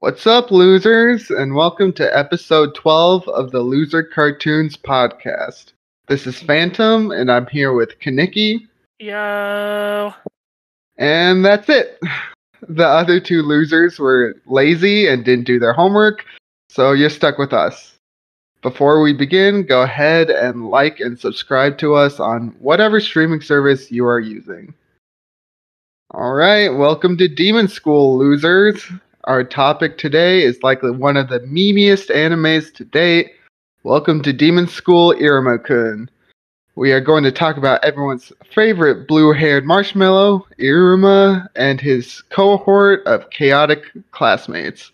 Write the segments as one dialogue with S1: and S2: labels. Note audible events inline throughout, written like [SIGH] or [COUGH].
S1: What's up, losers, and welcome to episode 12 of the Loser Cartoons podcast. This is Phantom, and I'm here with Kaniki,
S2: Yo.
S1: and that's it. The other two losers were lazy and didn't do their homework, so you're stuck with us. Before we begin, go ahead and like and subscribe to us on whatever streaming service you are using. All right, welcome to Demon School, losers. Our topic today is likely one of the memeiest animes to date. Welcome to Demon School Iruma-kun. We are going to talk about everyone's favorite blue-haired marshmallow, Iruma, and his cohort of chaotic classmates.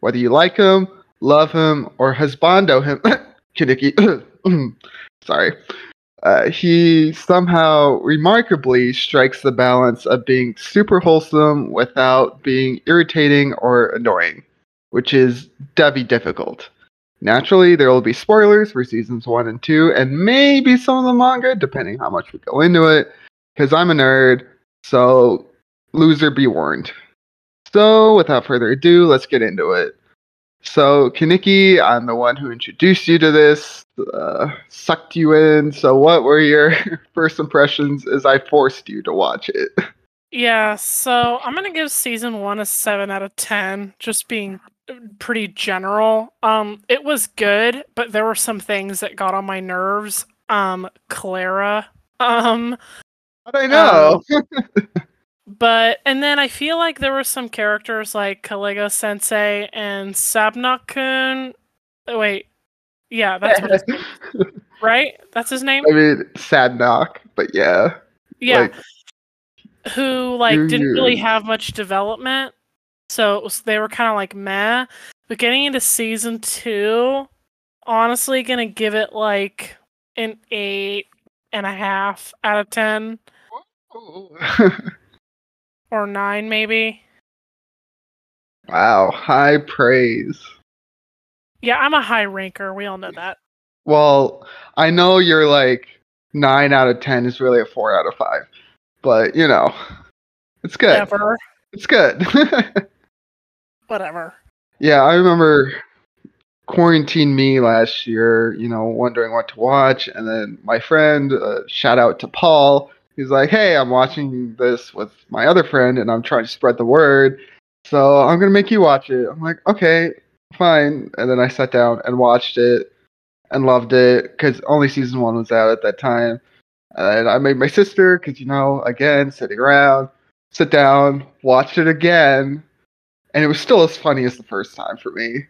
S1: Whether you like him, love him, or husbando him, [COUGHS] Kaniki, [COUGHS] sorry, uh, he somehow remarkably strikes the balance of being super wholesome without being irritating or annoying, which is devy difficult. Naturally, there will be spoilers for seasons one and two, and maybe some of the manga, depending how much we go into it, because I'm a nerd, so loser be warned. So, without further ado, let's get into it. So, Kaniki, I'm the one who introduced you to this, uh, sucked you in. So, what were your [LAUGHS] first impressions as I forced you to watch it?
S2: Yeah, so I'm gonna give season one a seven out of ten, just being uh, pretty general. Um, it was good, but there were some things that got on my nerves. Um, Clara. [LAUGHS] Um,
S1: How'd I know? [LAUGHS]
S2: but and then I feel like there were some characters like Kalego Sensei and Sabnock-kun. Oh, wait, yeah, that's what [LAUGHS] right? That's his name.
S1: I mean, sad but yeah.
S2: Yeah.
S1: like,
S2: who like
S1: do
S2: didn't really have much development. So it was, they were kind of like meh. But getting into season two, honestly, gonna give it like an eight and a half out of ten [LAUGHS] or nine, maybe.
S1: wow, high praise.
S2: Yeah, I'm a high ranker. We all know that.
S1: Well, I know you're like nine out of ten is really a four out of five, but you know, it's good.
S2: Ever,
S1: It's good. [LAUGHS]
S2: whatever.
S1: yeah, I remember quarantine me last year. You know, wondering what to watch, and then my friend, uh, shout out to Paul. He's like, "Hey, I'm watching this with my other friend, and I'm trying to spread the word. So I'm gonna make you watch it." I'm like, "Okay, fine." And then I sat down and watched it and loved it because only season one was out at that time. And I made my sister because you know, again, sitting around, sit down, watched it again, and it was still as funny as the first time for me.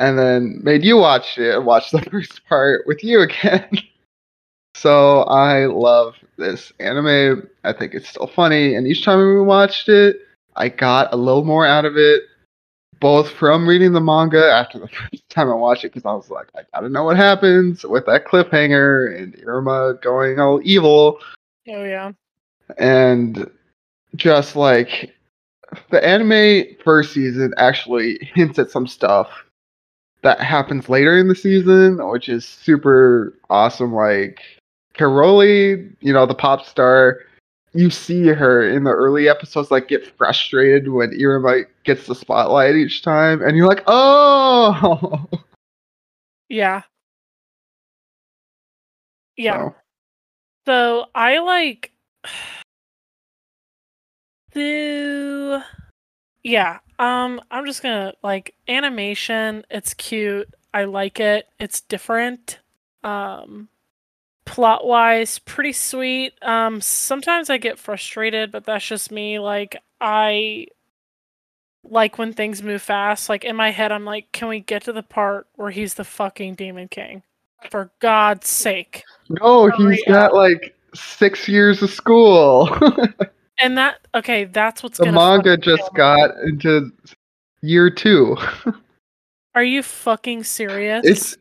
S1: And then made you watch it and watch the [LAUGHS] first part with you again. So I love this anime. I think it's still funny, and each time we watched it, I got a little more out of it, both from reading the manga after the [LAUGHS] first time I watched it, because I was like, I gotta know what happens with that cliffhanger and Irma going all evil
S2: Oh yeah.
S1: and just like the anime first season actually hints at some stuff that happens later in the season, which is super awesome. Like Kerori, you know, the pop star, you see her in the early episodes like get frustrated when Irma gets the spotlight each time, and you're like, oh,
S2: Yeah. Yeah.
S1: So,
S2: So I like [SIGHS] the yeah. Um, I'm just gonna like animation. It's cute. I like it. It's different. Um, plot wise, pretty sweet. Um, sometimes I get frustrated, but that's just me. Like I like when things move fast. Like in my head, I'm like, can we get to the part where he's the fucking demon king? For God's sake.
S1: no,
S2: Hurry
S1: he's got like six years of school. [LAUGHS]
S2: And that okay, that's what's
S1: the
S2: gonna
S1: manga just got into year two. [LAUGHS]
S2: Are you fucking serious?
S1: It's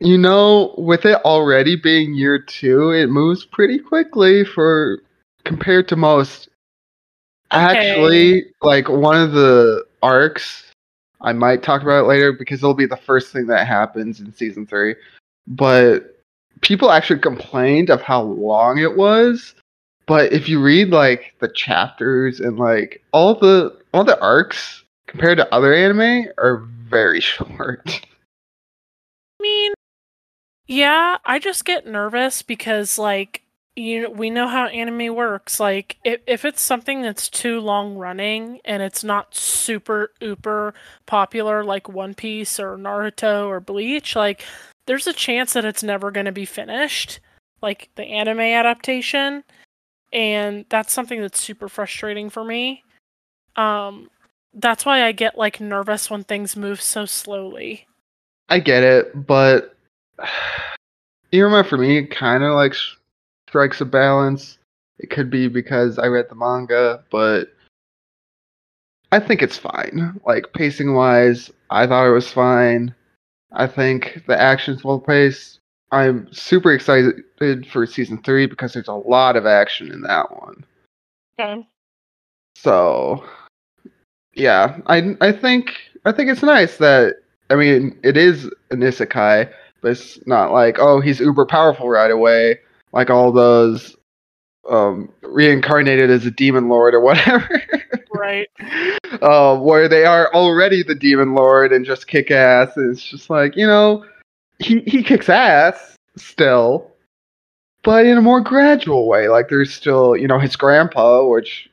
S1: you know, with it already being year two, it moves pretty quickly for compared to most. Actually, like one of the arcs, I might talk about it later because it'll be the first thing that happens in season three. But people actually complained of how long it was. But if you read like the chapters and like all the all the arcs compared to other anime are very [LAUGHS] short.
S2: I mean, yeah, I just get nervous because like you we know how anime works. Like if if it's something that's too long running and it's not super uber popular like One Piece or Naruto or Bleach, like there's a chance that it's never going to be finished, like the anime adaptation, and that's something that's super frustrating for me. Um that's why I get like nervous when things move so slowly.
S1: I get it, but [SIGHS] Iruma for me kind of like strikes a balance. It could be because I read the manga, but I think it's fine. Like pacing wise, I thought it was fine. I think the action's well paced. I'm super excited for season three because there's a lot of action in that one.
S2: Okay.
S1: So, yeah, I I think I think it's nice that I mean it is an isekai, it's not like oh he's uber powerful right away like all those um, reincarnated as a demon lord or whatever. [LAUGHS]
S2: right.
S1: Uh, where they are already the demon lord and just kick ass. And It's just like you know, he he kicks ass still, but in a more gradual way. Like there's still you know his grandpa, which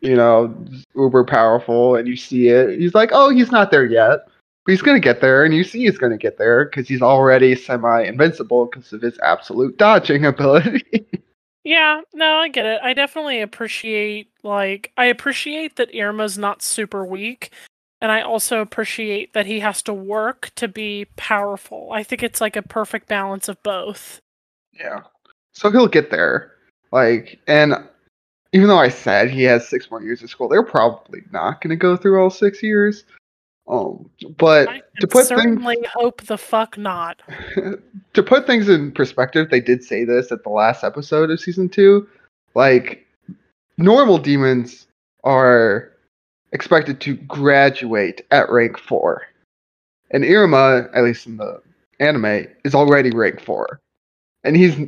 S1: you know uber powerful, and you see it. He's like, oh, he's not there yet. But he's gonna get there, and you see he's gonna get there because he's already semi-invincible because of his absolute dodging [LAUGHS] ability.
S2: yeah, no, I get it. I definitely appreciate like I appreciate that Irma's not super weak, and I also appreciate that he has to work to be powerful. I think it's like a perfect balance of both.
S1: Yeah. So he'll get there. Like, and even though I said he has six more years of school, they're probably not going to go through all six years. Um, but to put
S2: certainly
S1: things,
S2: hope the fuck not. [LAUGHS]
S1: to put things in perspective, they did say this at the last episode of season two. Like normal demons are expected to graduate at rank four, and Iruma, at least in the anime, is already rank four, and he's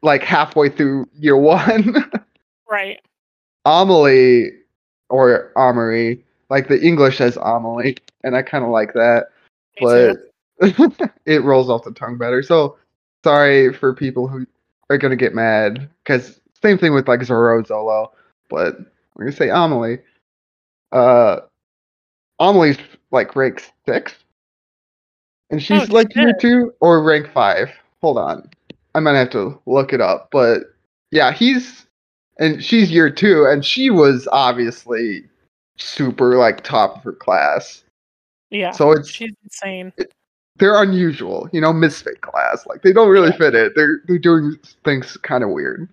S1: like halfway through year [LAUGHS] one.
S2: right.
S1: Amelie or Ameri like the English says Amelie, and I kind of like that, but [LAUGHS] it rolls off the tongue better. So sorry for people who are gonna get mad because same thing with like Zoro Zolo, but we're gonna say Amelie. Uh, Amelie's like rank six, and she's oh, like year two or rank five. Hold on, I might have to look it up, but yeah, he's and she's year two, and she was obviously super like top of her class.
S2: Yeah.
S1: So it's
S2: she's insane.
S1: It, they're unusual, you know, misfit class. Like they don't really yeah. fit it. They're they're doing things kind of weird.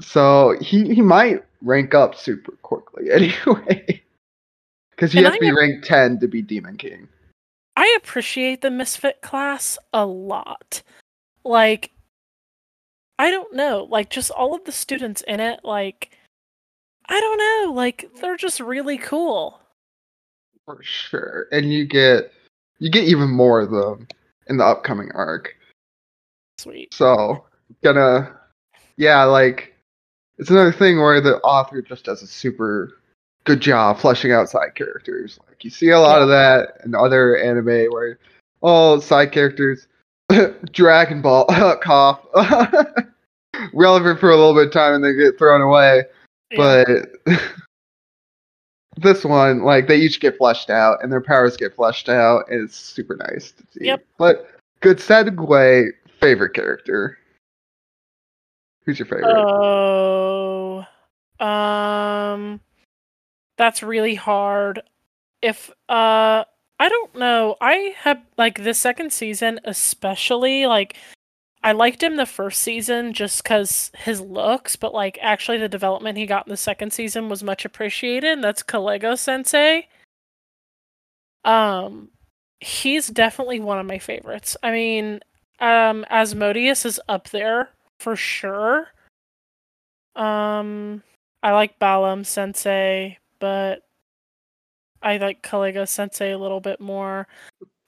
S1: So he he might rank up super quickly [LAUGHS] anyway. Because he and I to be am- ranked ten to be Demon King.
S2: I appreciate the misfit class a lot. Like I don't know, like just all of the students in it, like I don't know. Like they're just really cool.
S1: For sure, and you get you get even more of them in the upcoming arc.
S2: Sweet.
S1: So gonna yeah, like it's another thing where the author just does a super good job fleshing out side characters. Like you see a lot yeah. of that in other anime where all side characters [LAUGHS] Dragon Ball [LAUGHS] cough [LAUGHS] relevant for a little bit of time and they get thrown away. But this one, like they each get fleshed out and their powers get fleshed out. And it's super nice to see.
S2: Yep.
S1: But good segue, favorite character. Who's your favorite?
S2: Oh, um, that's really hard. If uh, I don't know. I have like the second season, especially like I liked him the first season just because his looks, but like actually the development he got in the second season was much appreciated. And that's Kalego Sensei. Um, he's definitely one of my favorites. I mean, um, Asmodeus is up there for sure. Um, I like Balam Sensei, but I like Kalego Sensei a little bit more.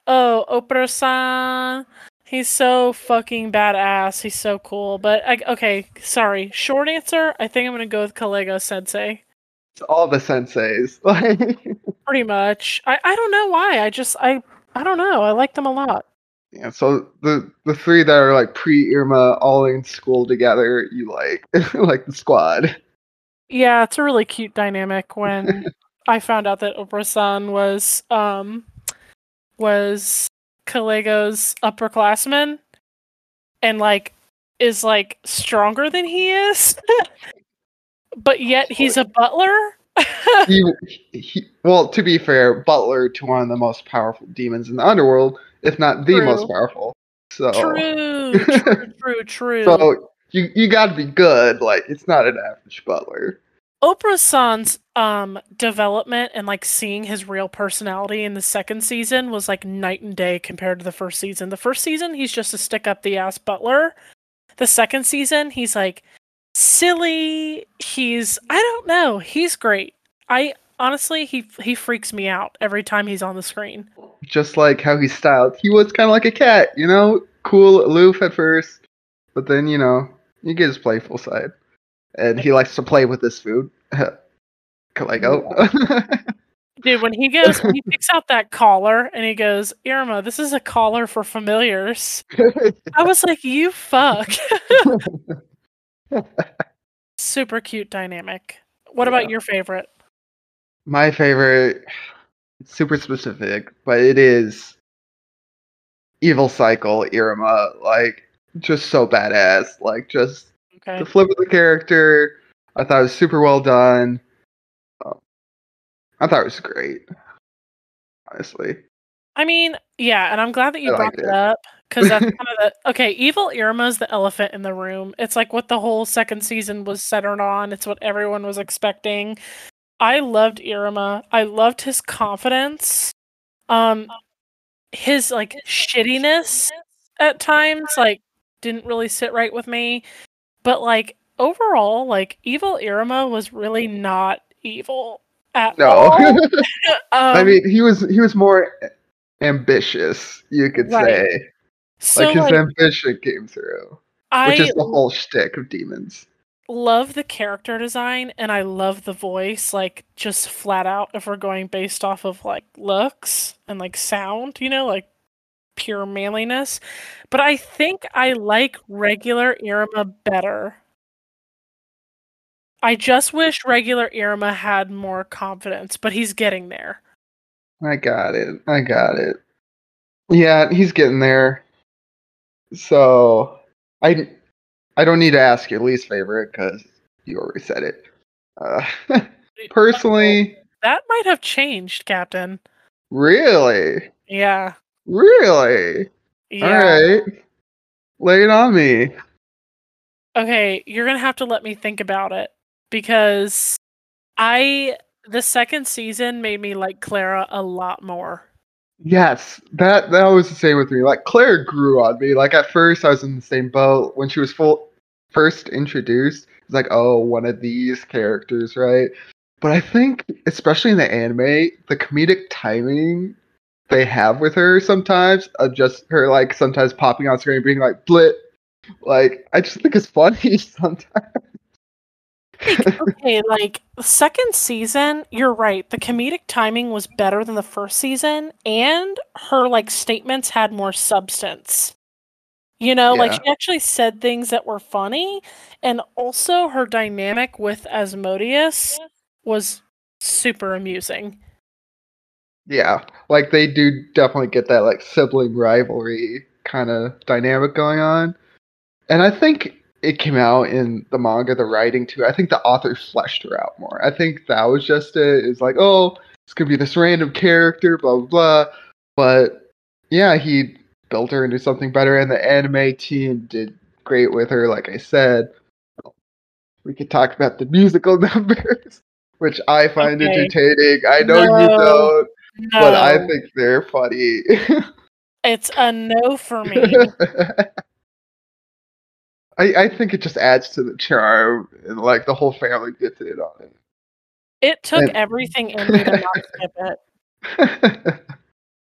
S2: Oh, Opera-san. He's so fucking badass. He's so cool. But I, okay, sorry. Short answer. I think I'm gonna go with Kalego Sensei.
S1: It's all the senseis. [LAUGHS]
S2: pretty much. I, I don't know why. I just I I don't know. I like them a lot.
S1: Yeah, so the the three that are like pre Irma all in school together, you like [LAUGHS] like the squad.
S2: Yeah, it's a really cute dynamic when [LAUGHS] I found out that Opera-san was um was Kalego's upperclassman and like is like stronger than he is. [LAUGHS] but yet he's a butler.
S1: he, [LAUGHS] he, well, to be fair, Butler to one of the most powerful demons in the underworld, if not the
S2: True.
S1: most powerful. So
S2: True, true, [LAUGHS] true, true.
S1: So you you got to be good. Like it's not an average Butler.
S2: Opera San's um development and like seeing his real personality in the second season was like night and day compared to the first season. The first season he's just a stick up the ass butler. The second season he's like silly. He's I don't know. He's great. I honestly he he freaks me out every time he's on the screen.
S1: Just like how he's styled, he was kind of like a cat. You know, cool, aloof at first, but then you know you get his playful side, and he likes to play with this food. [LAUGHS] Kalego. Oh. [LAUGHS]
S2: Dude, when he goes, he picks out that collar and he goes, Irma, this is a collar for familiars. I was like, you fuck. [LAUGHS] Super cute dynamic. What
S1: Yeah.
S2: about your favorite?
S1: My favorite, it's super specific, but it is Evil Cycle Irma. Like, just so badass. Like, just
S2: Okay.
S1: the flip of the character. I thought it was super well done. Um, I thought it was great. Honestly,
S2: I mean, yeah, and I'm glad that you
S1: I
S2: brought it up [LAUGHS] because that's kind of the okay. Evil Irma's the elephant in the room. It's like what the whole second season was centered on. It's what everyone was expecting. I loved Irma. I loved his confidence. Um, his like shittiness at times like didn't really sit right with me. But like overall, like evil Irma was really not evil at
S1: no.
S2: all. [LAUGHS] [LAUGHS] Um,
S1: I mean, he was he was more ambitious. You could
S2: Right.
S1: say,
S2: so
S1: like his
S2: like,
S1: ambition came through,
S2: I
S1: which is the whole shtick of demons.
S2: love the character design and I love the voice, like just flat out if we're going based off of like looks and like sound, you know, like pure manliness. But I think I like regular Irma better. I just wish regular Irma had more confidence, but he's getting there.
S1: I got it. I got it. Yeah, he's getting there. So I I don't need to ask your least favorite because you already said it. Uh, [LAUGHS] personally,
S2: that might have changed, Captain.
S1: really,
S2: Yeah.
S1: Really.
S2: Yeah.
S1: All right, lay it on me.
S2: Okay, you're gonna have to let me think about it because I the second season made me like Clara a lot more.
S1: Yes, that that was the same with me. Like Claire grew on me. Like at first, I was in the same boat when she was full first introduced. It's like, oh, one of these characters, right? But I think, especially in the anime, the comedic timing they have with her sometimes, of just her like sometimes popping on screen, being like blit, like I just think it's funny [LAUGHS] sometimes.
S2: Like, okay, like second season, you're right. The comedic timing was better than the first season, and her like statements had more substance. You know, like she actually said things that were funny, and also her dynamic with Asmodeus was super amusing.
S1: Yeah, like they do definitely get that like sibling rivalry kind of dynamic going on. And I think it came out in the manga, the writing too. I think the author fleshed her out more. I think that was just it. It's like, oh, it's gonna be this random character, blah blah blah. But yeah, he built her into something better, and the anime team did great with her. Like I said, we could talk about the musical [LAUGHS] numbers, which I find
S2: Okay.
S1: entertaining. I know you
S2: No.
S1: but I think they're funny.
S2: it's a no for me. [LAUGHS]
S1: I I think it just adds to the charm, and like the whole family gets in on it.
S2: It took
S1: And-
S2: everything in me to not skip it. [LAUGHS]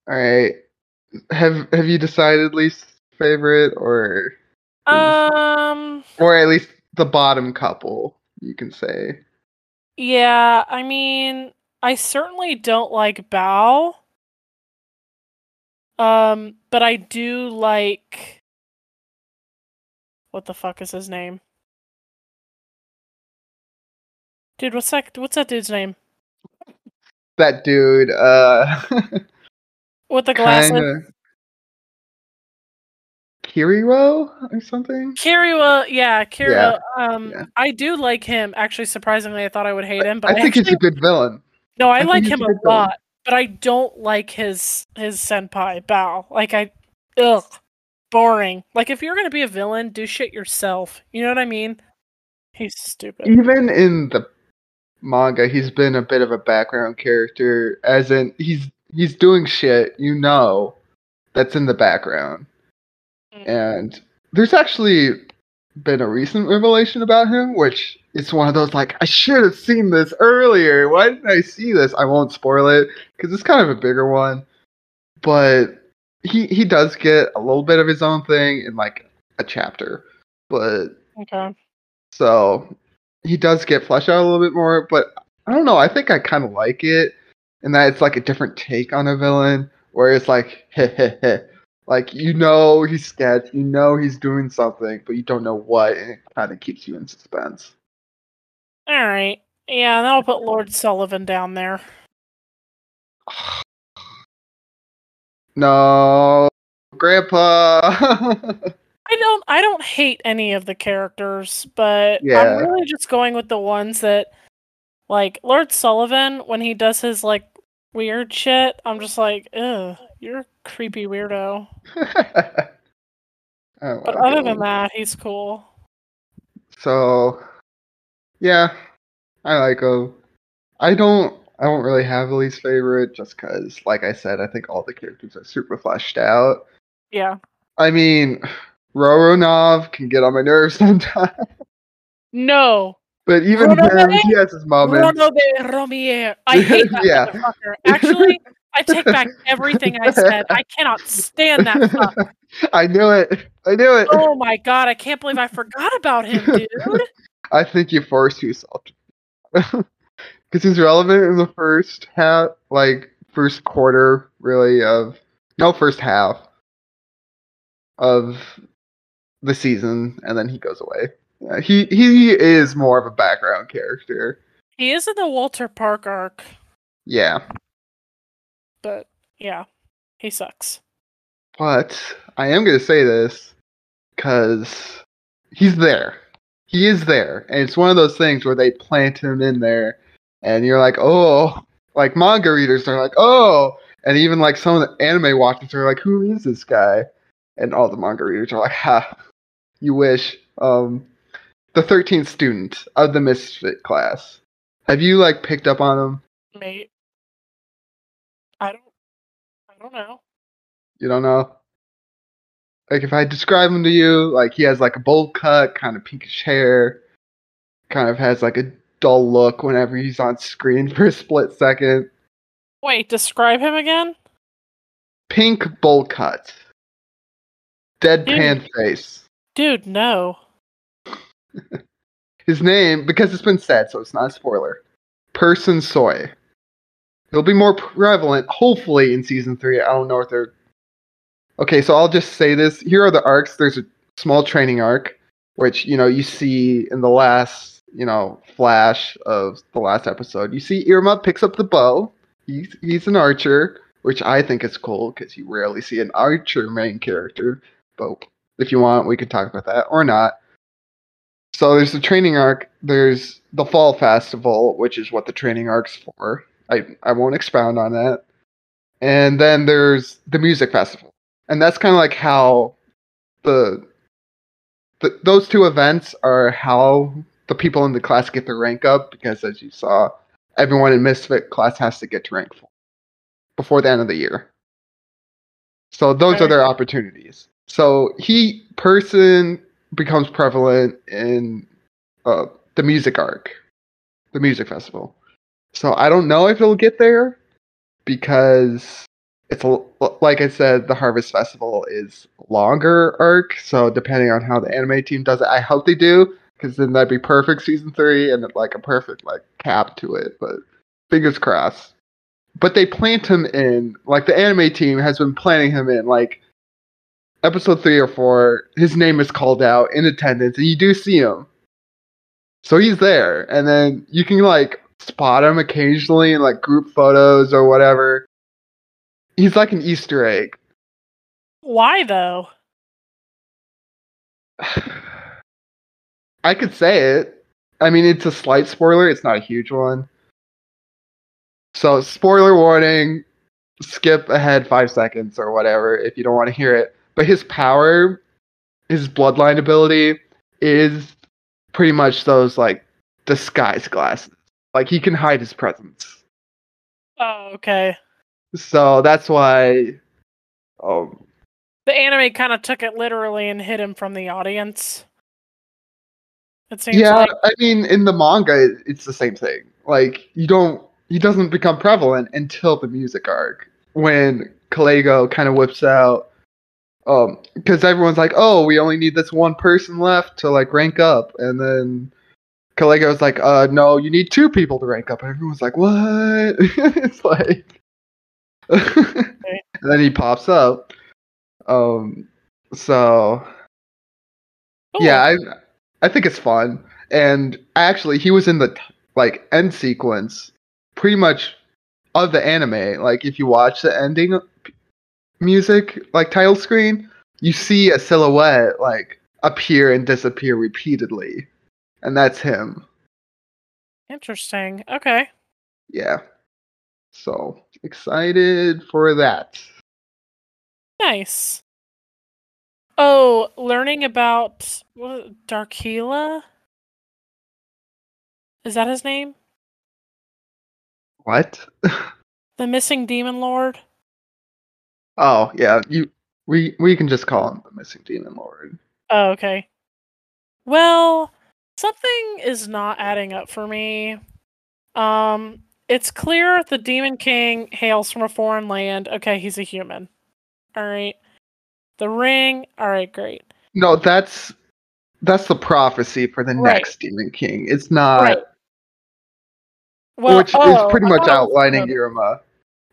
S1: All right, have have you decided least favorite, or
S2: Um,
S1: or at least the bottom couple? You can say.
S2: yeah, I mean, I certainly don't like Baal. Um, but I do like what the fuck is his name? Dude, what's that what's that dude's name?
S1: That dude, uh [LAUGHS]
S2: With the glasses.
S1: kinda Kiriro or something?
S2: Kiriwa, yeah, Kiriwa. Um,
S1: yeah.
S2: I do like him. Actually, surprisingly, I thought I would hate him, but
S1: I
S2: I,
S1: think
S2: actually,
S1: he's a good villain.
S2: No, I,
S1: I
S2: like him
S1: a
S2: a
S1: good villain.
S2: lot. But I don't like his his senpai Baal. Like I, ugh, boring. Like if you're gonna be a villain, do shit yourself. You know what I mean? He's stupid.
S1: Even in the manga, he's been a bit of a background character, as in he's he's doing shit you know that's in the background.
S2: Mm.
S1: And there's actually been a recent revelation about him, which is one of those like I should have seen this earlier. Why didn't I see this? I won't spoil it because it's kind of a bigger one, but he he does get a little bit of his own thing in like a chapter, but
S2: Okay.
S1: so he does get fleshed out a little bit more. But I don't know. I think I kind of like it, and that it's like a different take on a villain, where it's like heh heh heh. Like you know he's sketch, you know he's doing something, but you don't know what, and it kind of keeps you in suspense.
S2: All right. Yeah, and I'll put Lord Sullivan down there. [SIGHS]
S1: No, Grandpa. [LAUGHS]
S2: I don't I don't hate any of the characters, but
S1: Yeah.
S2: I'm really just going with the ones that like Lord Sullivan when he does his like weird shit, I'm just like, ugh, you're a creepy weirdo.
S1: I [LAUGHS] don't
S2: oh,
S1: But
S2: other than that, he's cool.
S1: So, yeah, I like him. I don't. I don't really have a least favorite, just because, like I said, I think all the characters are super fleshed out.
S2: Yeah.
S1: I mean, Roronov can get on my nerves [LAUGHS] sometimes,
S2: No.
S1: But even him, he has his moments.
S2: Bruno Romier. I [LAUGHS] hate that
S1: Yeah.
S2: motherfucker. Actually, I take back [LAUGHS] everything I said. I cannot stand that fuck. [LAUGHS]
S1: I knew it. I knew it.
S2: Oh my god, I can't believe I forgot about him, dude.
S1: I think you forced yourself because he's relevant in the first half, like first quarter, really of no first half of the season, and then he goes away. Yeah, he he is more of a background character.
S2: He is in the Walter Park arc,
S1: Yeah,
S2: but yeah, he sucks.
S1: but I am gonna say this because he's there. He is there, and it's one of those things where they plant him in there, and you're like, oh, like manga readers are like, oh, and even like some of the anime watchers are like, who is this guy? And all the manga readers are like, ha, you wish. Um, the 13th student of the misfit class. Have you like picked up on him?
S2: Mate. I don't I don't know.
S1: You don't know. Like if I describe him to you, like he has like a bowl cut, kind of pinkish hair, kind of has like a dull look whenever he's on screen [LAUGHS] for a split second.
S2: Wait, describe him again?
S1: Pink bowl cut. Deadpan face.
S2: Dude, no.
S1: His name, because it's been said, so it's not a spoiler. Purson Soi. It'll be more prevalent, hopefully, in season three. I don't know if they're. Okay, so I'll just say this. Here are the arcs. There's a small training arc, which you know you see in the last, you know, flash of the last episode. You see Irma picks up the bow. He's he's an archer, which I think is cool because you rarely see an archer main character. But if you want, we can talk about that or not. So there's the training arc. There's the fall festival, which is what the training arc's for. I I won't expound on that. And then there's the music festival, and that's kind of like how the, the those two events are how the people in the class get their rank up. Because as you saw, everyone in Misfit class has to get to rank four before the end of the year. So those are their opportunities. So he Purson becomes prevalent in uh, the music arc, the music festival. So I don't know if it'll get there because it's a, like I said, the Harvest Festival is longer arc. So depending on how the anime team does it, I hope they do because then that'd be perfect season three and like a perfect like cap to it. But fingers crossed. But they plant him in like the anime team has been planting him in like episode three or four. His name is called out in attendance, and you do see him. So he's there, and then you can like spot him occasionally in like group photos or whatever. He's like an Easter egg.
S2: Why though? [SIGHS]
S1: I could say it. I mean, it's a slight spoiler. It's not a huge one. So, spoiler warning. Skip ahead five seconds or whatever if you don't want to hear it. But his power, his bloodline ability, is pretty much those like disguise glasses. Like he can hide his presence.
S2: Oh, okay.
S1: So that's why. Um,
S2: The anime kind of took it literally and hid him from the audience. It seems
S1: yeah,
S2: like.
S1: I mean, in the manga, it's the same thing. Like you don't, he doesn't become prevalent until the music arc when Kalego kind of whips out. Um, because everyone's like, "Oh, we only need this one person left to like rank up," and then Kalego's like, "Uh, no, you need two people to rank up," and everyone's like, "What?" [LAUGHS] it's like, [LAUGHS] and then he pops up. Um, so yeah, I I think it's fun. And actually, he was in the like end sequence, pretty much of the anime. Like if you watch the ending music, like title screen, you see a silhouette like appear and disappear repeatedly, and that's him.
S2: Interesting. Okay.
S1: Yeah. So excited for that.
S2: Nice. Oh, learning about what, Delkira? Is that his name?
S1: What? [LAUGHS]
S2: The missing demon lord?
S1: Oh yeah, you we we can just call him the missing demon lord.
S2: Oh, okay. Well, something is not adding up for me. Um, it's clear the Demon King hails from a foreign land. Okay, he's a human. All right. The ring. All right, great.
S1: No, that's that's the prophecy for the
S2: Right.
S1: next Demon King. It's not,
S2: Right. Well,
S1: which
S2: oh,
S1: is pretty much
S2: thought it was
S1: outlining Iruma.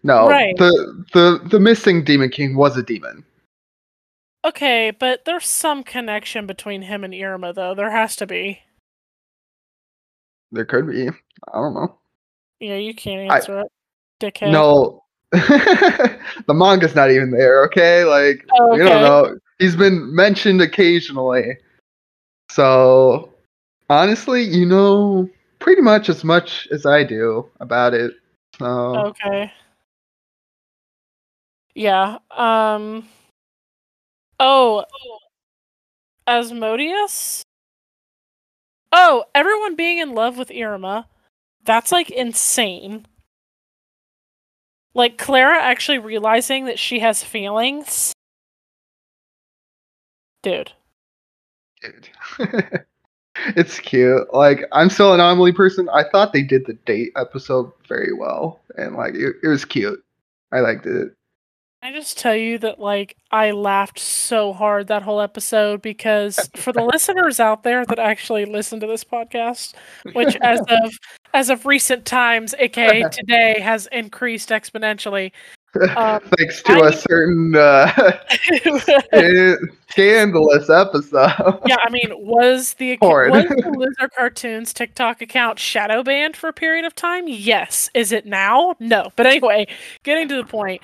S1: No,
S2: Right.
S1: the the the missing Demon King was a demon.
S2: Okay, but there's some connection between him and Irma, though. There has to be.
S1: There could be. I don't know.
S2: Yeah, you can't
S1: I-
S2: answer it, dickhead.
S1: No, [LAUGHS] the manga's not even there. Okay, like
S2: Oh,
S1: we don't know. He's been mentioned occasionally. So honestly, you know pretty much as much as I do about it. So
S2: Okay. Yeah. Um. Oh. Asmodeus? Oh, everyone being in love with Irma. That's like insane. Like Clara actually realizing that she has feelings. Dude.
S1: dude. [LAUGHS] it's cute. Like I'm still an anomaly person. I thought they did the date episode very well, and like it, it was cute. I liked it.
S2: I just tell you that like I laughed so hard that whole episode because for the listeners out there that actually listen to this podcast, which as [LAUGHS] of as of recent times, aka [LAUGHS] today, has increased exponentially. Um, [LAUGHS]
S1: Thanks to
S2: I-
S1: a certain uh, scandalous episode.
S2: Yeah, I mean, was the
S1: Porn.
S2: was the Loser Cartoons TikTok account shadow banned for a period of time? Yes. Is it now? No. But anyway, getting to the point.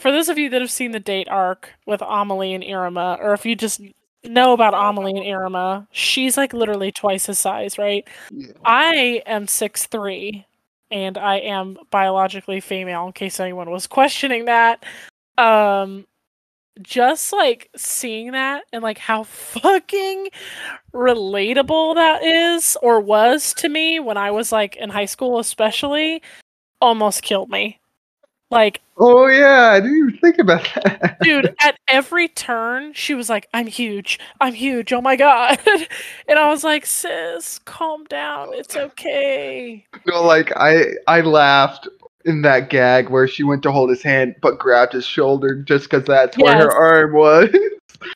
S2: For those of you that have seen the date arc with Amelie and Irma, or if you just know about Amelie and Irma, she's like literally twice his size, right?
S1: Yeah.
S2: I am six three, and I am biologically female. In case anyone was questioning that, um, just like seeing that and like how fucking relatable that is or was to me when I was like in high school, especially, almost killed me. Like
S1: Oh yeah, I didn't even think about that. [LAUGHS]
S2: dude at every turn she was like i'm huge i'm huge oh my god [LAUGHS] and i was like sis calm down it's okay
S1: no, like I I laughed in that gag where she went to hold his hand but grabbed his shoulder just because that's where her arm was.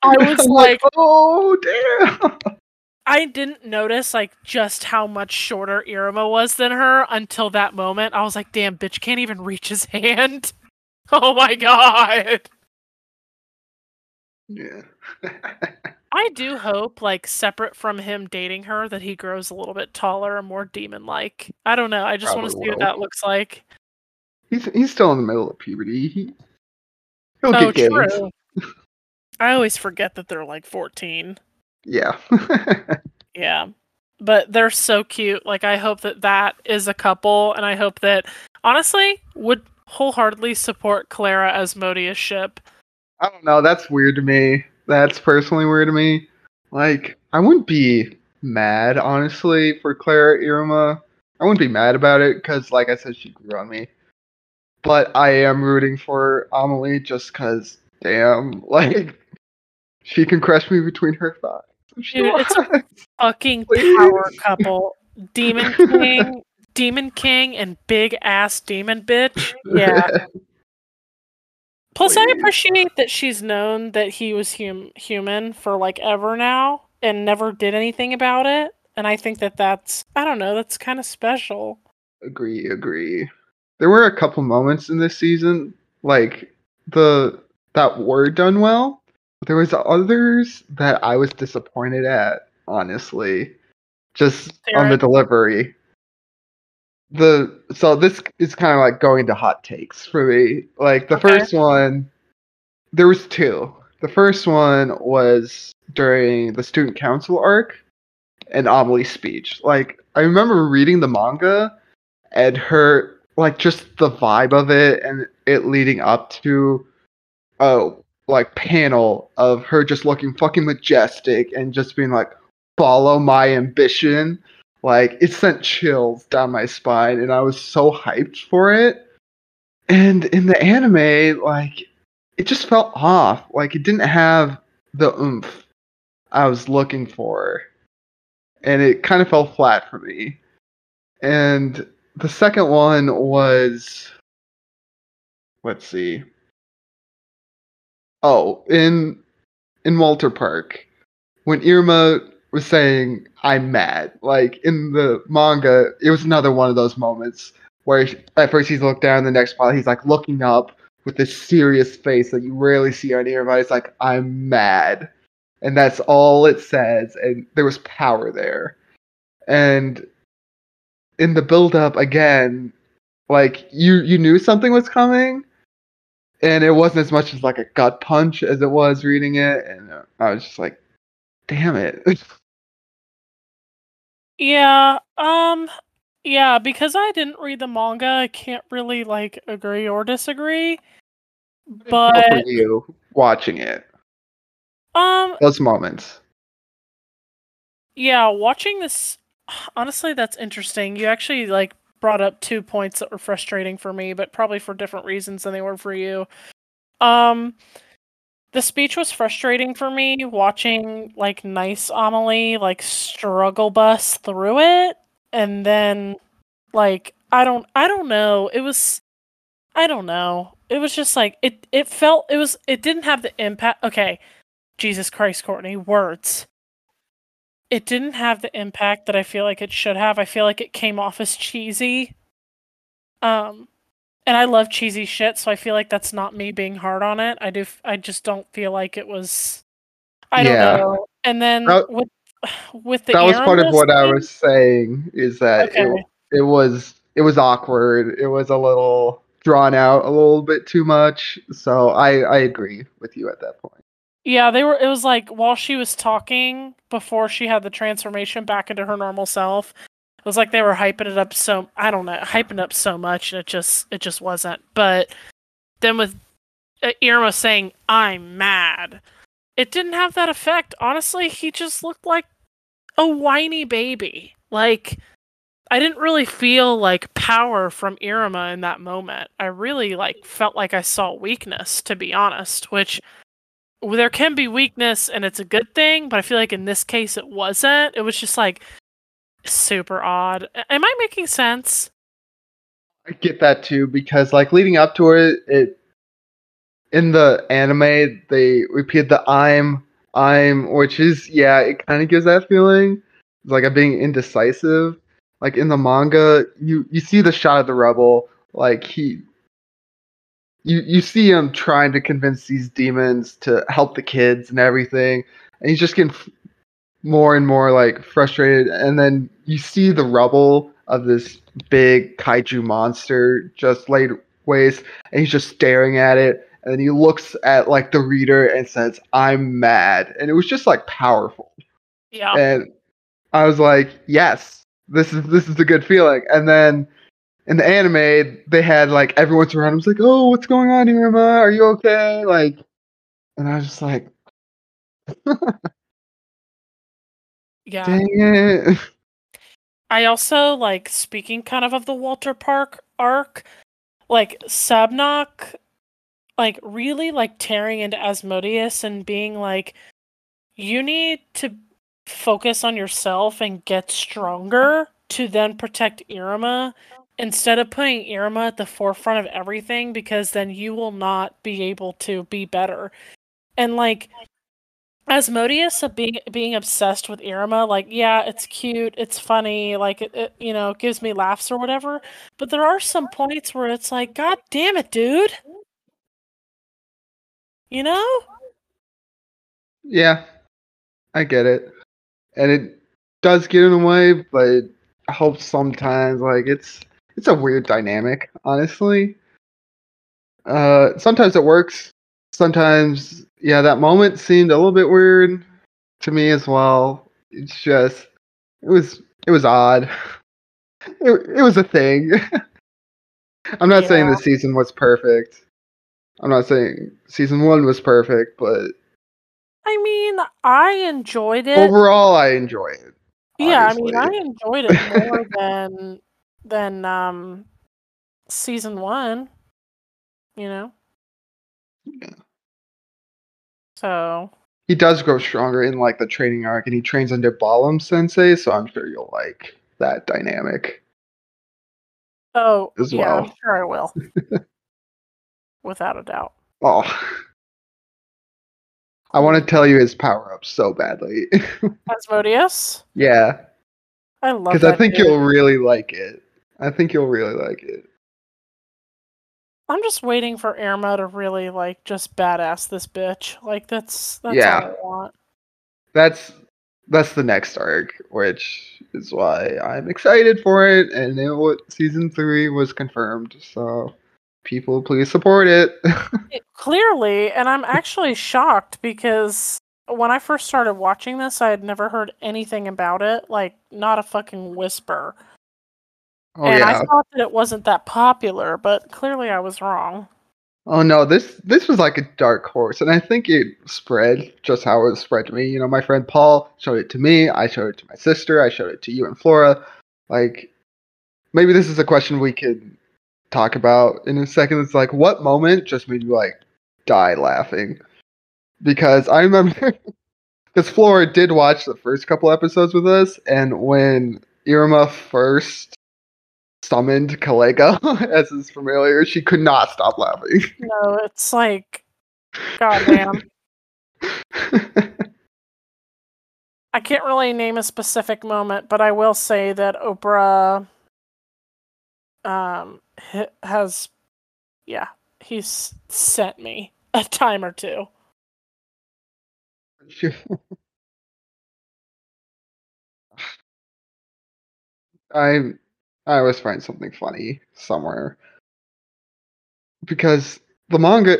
S2: i was [LAUGHS]
S1: I'm
S2: like
S1: oh damn.
S2: I didn't notice like just how much shorter Iruma was than her until that moment. I was like, damn, bitch can't even reach his hand. [LAUGHS] Oh my god.
S1: Yeah. [LAUGHS]
S2: I do hope, like, separate from him dating her, that he grows a little bit taller and more demon like. I don't know. I just want to see what that looks like.
S1: he's he's still in the middle of puberty. He, he'll
S2: oh,
S1: get
S2: true. I always forget that they're like 14.
S1: Yeah. [LAUGHS]
S2: Yeah. But they're so cute. Like, I hope that that is a couple, and I hope that, honestly, would wholeheartedly support Clara Asmodeus ship.
S1: I don't know. That's weird to me. That's personally weird to me. Like, I wouldn't be mad, honestly, for Clara Irma. I wouldn't be mad about it because, like I said, she grew on me. But I am rooting for Amelie just because, damn, [LAUGHS] like, she can crush me between her thighs.
S2: Dude, it's a. [LAUGHS] Fucking power couple. Demon King, Demon King, and big ass demon bitch. Yeah. Plus, I appreciate that she's known that he was hum- human for like ever now and never did anything about it. And I think that that's, I don't know, that's kind of special.
S1: agree, agree. There were a couple moments in this season, like the that were done well. There was others that I was disappointed at, honestly. Just on the delivery. The so this is kind of like going to hot takes for me. Like the
S2: Okay.
S1: first one, there was two. The first one was during the student council arc and Amelie's speech. Like I remember reading the manga and her like just the vibe of it and it leading up to a like panel of her just looking fucking majestic and just being like follow my ambition. Like it sent chills down my spine and i was so hyped for it. And in the anime like it just felt off. Like it didn't have the oomph i was looking for. And it kind of fell flat for me. And the second one was let's see oh in in walter park when irma was saying i'm mad like in the manga it was another one of those moments where at first he's looked down the next part he's like looking up with this serious face that you rarely see on irma. It's like i'm mad. And that's all it says and there was power there. And in the build up again like you you knew something was coming and it wasn't as much as like a gut punch as it was reading it and i was just like damn it [LAUGHS]
S2: Yeah, um, yeah, because I didn't read the manga, I can't really like agree or disagree. But
S1: you watching it
S2: um,
S1: those moments
S2: yeah, watching this [SIGHS] honestly that's interesting. You actually like brought up two points that were frustrating for me, but probably for different reasons than they were for you. Um the speech was frustrating for me watching like nice Amelie like struggle bus through it and then like I don't I don't know. It was I don't know. It was just like it it felt it was it didn't have the impact okay. Jesus Christ, Kortney, words. It didn't have the impact that I feel like it should have. I feel like it came off as cheesy. Um and I love cheesy shit, so I feel like that's not me being hard on it. I do f- I just don't feel like it was I don't
S1: Yeah.
S2: know. And then
S1: That-
S2: with with the
S1: that was part of what i was saying is that
S2: Okay.
S1: it, it was it was awkward it was a little drawn out a little bit too much so i i agree with you at that point
S2: Yeah, they were. It was like while she was talking before she had the transformation back into her normal self. It was like they were hyping it up so I don't know, hyping up so much, and it just it just wasn't. But then with uh, Irma saying "I'm mad," it didn't have that effect. Honestly, he just looked like a whiny baby. Like I didn't really feel like power from Irma in that moment. I really like felt like I saw weakness, to be honest, which well, there can be weakness and it's a good thing, but I feel like in this case it wasn't. It was just like super odd. Am I making sense?
S1: I get that too because like leading up to it, it in the anime they repeat the "I'm I'm, which is yeah, it kind of gives that feeling. It's like I'm being indecisive. Like in the manga, you you see the shot of the rebel, like he. You you see him trying to convince these demons to help the kids and everything, and he's just getting f- more and more like frustrated. And then you see the rubble of this big kaiju monster just laid waste, and he's just staring at it and then he looks at like the reader and says, "I'm mad," and it was just like powerful.
S2: Yeah.
S1: And I was like, "Yes, this is this is a good feeling." And then in the anime, they had like everyone's around. him was like, "Oh, what's going on, Iruma? Are you okay?" Like, and I was just like, [LAUGHS]
S2: yeah.
S1: "Dang it!"
S2: I also like speaking kind of of the Walter Park arc, like Sabnock, like really like tearing into Asmodeus and being like you need to focus on yourself and get stronger to then protect Iruma instead of putting Iruma at the forefront of everything because then you will not be able to be better. And like Asmodeus of being being obsessed with Iruma, like yeah, it's cute, it's funny, like it, it you know gives me laughs or whatever. But there are some points where it's like, God damn it, dude! You know?
S1: Yeah, I get it, and it does get in the way, but I hope sometimes like it's it's a weird dynamic, honestly. Uh, sometimes it works. Sometimes, yeah, that moment seemed a little bit weird to me as well. It's just, it was, it was odd. [LAUGHS] It, it was a thing. [LAUGHS] I'm not saying the season was perfect. I'm not saying season one was perfect, but
S2: I mean, I enjoyed it.
S1: overall, I enjoy it.
S2: yeah, I mean, I enjoyed it more than than um season one. You know.
S1: Yeah.
S2: So
S1: He does grow stronger in like the training arc, and he trains under Balam Sensei, so I'm sure you'll like that dynamic.
S2: Oh,
S1: as
S2: yeah, I'm sure I will. [LAUGHS] Without a doubt.
S1: Oh, I want to tell you his power up so badly. [LAUGHS]
S2: Asmodeus?
S1: yeah,
S2: I love
S1: because. I think
S2: dude.
S1: you'll really like it. I think you'll really like it.
S2: I'm just waiting for Iruma to really like just badass this bitch. Like that's that's
S1: Yeah.
S2: all I want.
S1: That's that's the next arc, which is why I'm excited for it. And wa- season three was confirmed, so people please support it. [LAUGHS]
S2: It- clearly, and I'm actually shocked because when I first started watching this, I had never heard anything about it, like not a fucking whisper.
S1: Oh
S2: and I thought that it wasn't that popular, but clearly I was wrong.
S1: Oh no, this this was like a dark horse, and I think it spread just how it was spread to me. You know, my friend Paul showed it to me. I showed it to my sister. I showed it to you and Flora. Like, maybe this is a question we could talk about in a second. It's like, what moment just made you like die laughing? Because I remember, [LAUGHS] because Flora did watch the first couple episodes with us, and when Iruma first summoned Kalego [LAUGHS] as his familiar, she could not stop laughing.
S2: No, it's like, goddamn. [LAUGHS] I can't really name a specific moment, but I will say that Opera um has yeah, he's sent me [LAUGHS] a time or two.
S1: I I always find something funny somewhere because the manga,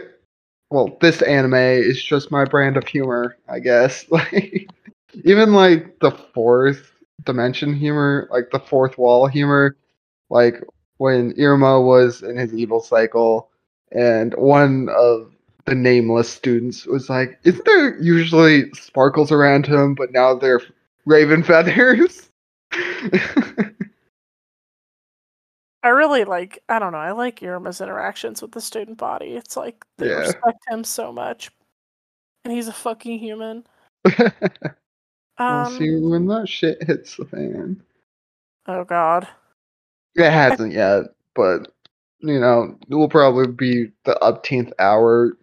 S1: well, this anime is just my brand of humor, I guess. [LAUGHS] Like even like the fourth dimension humor, like the fourth wall humor, like when Iruma was in his evil cycle, and one of the nameless students was like, "Isn't there usually sparkles around him, but now they're raven feathers?" [LAUGHS]
S2: I really like I don't know, I like Iruma's interactions with the student body. It's like they
S1: Yeah.
S2: respect him so much. And he's a fucking human. [LAUGHS]
S1: we'll
S2: Um
S1: see when that shit hits the fan.
S2: oh god.
S1: It hasn't yet, but you know, it will probably be the upteenth hour.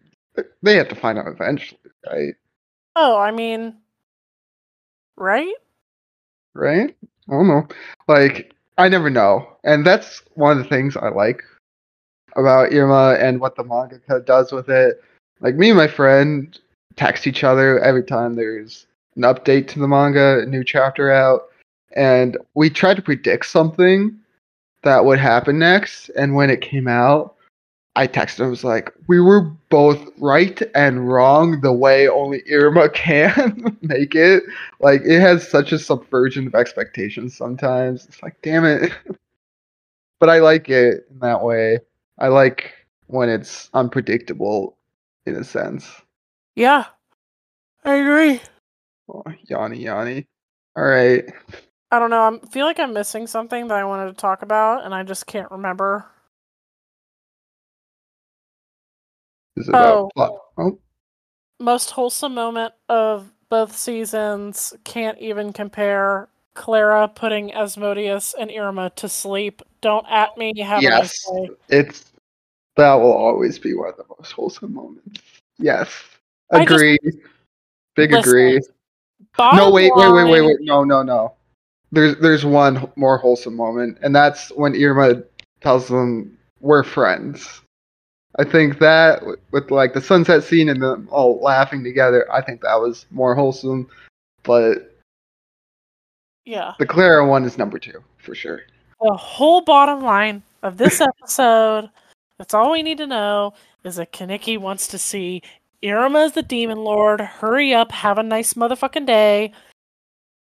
S1: They have to find out eventually, right?
S2: Oh, I mean, right?
S1: right? I don't know. Like, I never know. And that's one of the things I like about Iruma and what the manga does with it. Like, me and my friend text each other every time there's an update to the manga, a new chapter out, and we try to predict something that would happen next. And when it came out, I texted him, was like, we were both right and wrong the way only Iruma [LAUGHS] can make it. Like, it has such a subversion of expectations sometimes. It's like, damn it. [LAUGHS] but I like it in that way. I like when it's unpredictable in a sense.
S2: Yeah, I agree.
S1: Oh, Yanni, Yanni. All right.
S2: I don't know. I feel like I'm missing something that I wanted to talk about, and I just can't remember.
S1: Is about
S2: Oh.
S1: Oh,
S2: Most wholesome moment of both seasons can't even compare. Clara putting Asmodeus and Iruma to sleep. Don't at me. Have a nice
S1: yes.
S2: day.
S1: It's that will always be one of the most wholesome moments. Yes.
S2: I just-
S1: Agree. Big
S2: Listen,
S1: agree. No, wait, wait, wait, wait, wait. No, no, no. There's there's one more wholesome moment, and that's when Iruma tells them we're friends. I think that with, like the sunset scene and them all laughing together, I think that was more wholesome. But
S2: Yeah.
S1: the Clara one is number two for sure.
S2: The whole bottom line of this [LAUGHS] episode, that's all we need to know, is that Kaneki wants to see Iruma as the demon lord. Hurry up, have a nice motherfucking day.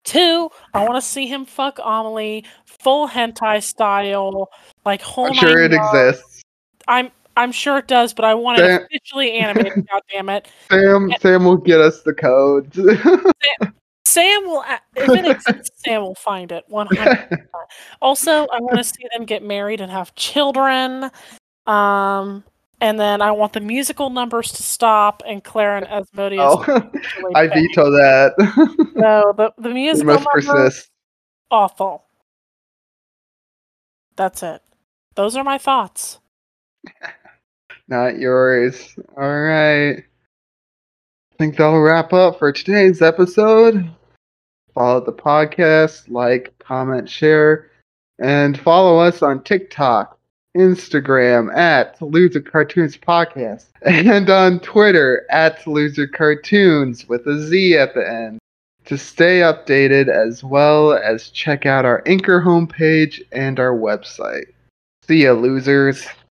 S2: Two, I want to see him fuck Ameri, full hentai style, like whole
S1: I'm sure it
S2: yards.
S1: exists.
S2: I'm I'm sure it does, but I want it
S1: Sam-
S2: officially animated. [LAUGHS] God damn it!
S1: Sam Sam will get us the code. [LAUGHS]
S2: Sam will, if it exists, Sam will find it. One hundred. [LAUGHS] Also, I want to see them get married and have children. Um, and then I want the musical numbers to stop and Claire and Asmodeus.
S1: oh, I veto that.
S2: No, the the musical
S1: must
S2: numbers
S1: persist.
S2: awful. That's it. Those are my thoughts.
S1: Not yours. All right. I think that'll wrap up for today's episode. Follow the podcast, like, comment, share, and follow us on TikTok, Instagram at Loser Cartoons Podcast, and on Twitter at Loser Cartoons with a Z at the end to stay updated as well as check out our Anchor homepage and our website. See ya, losers.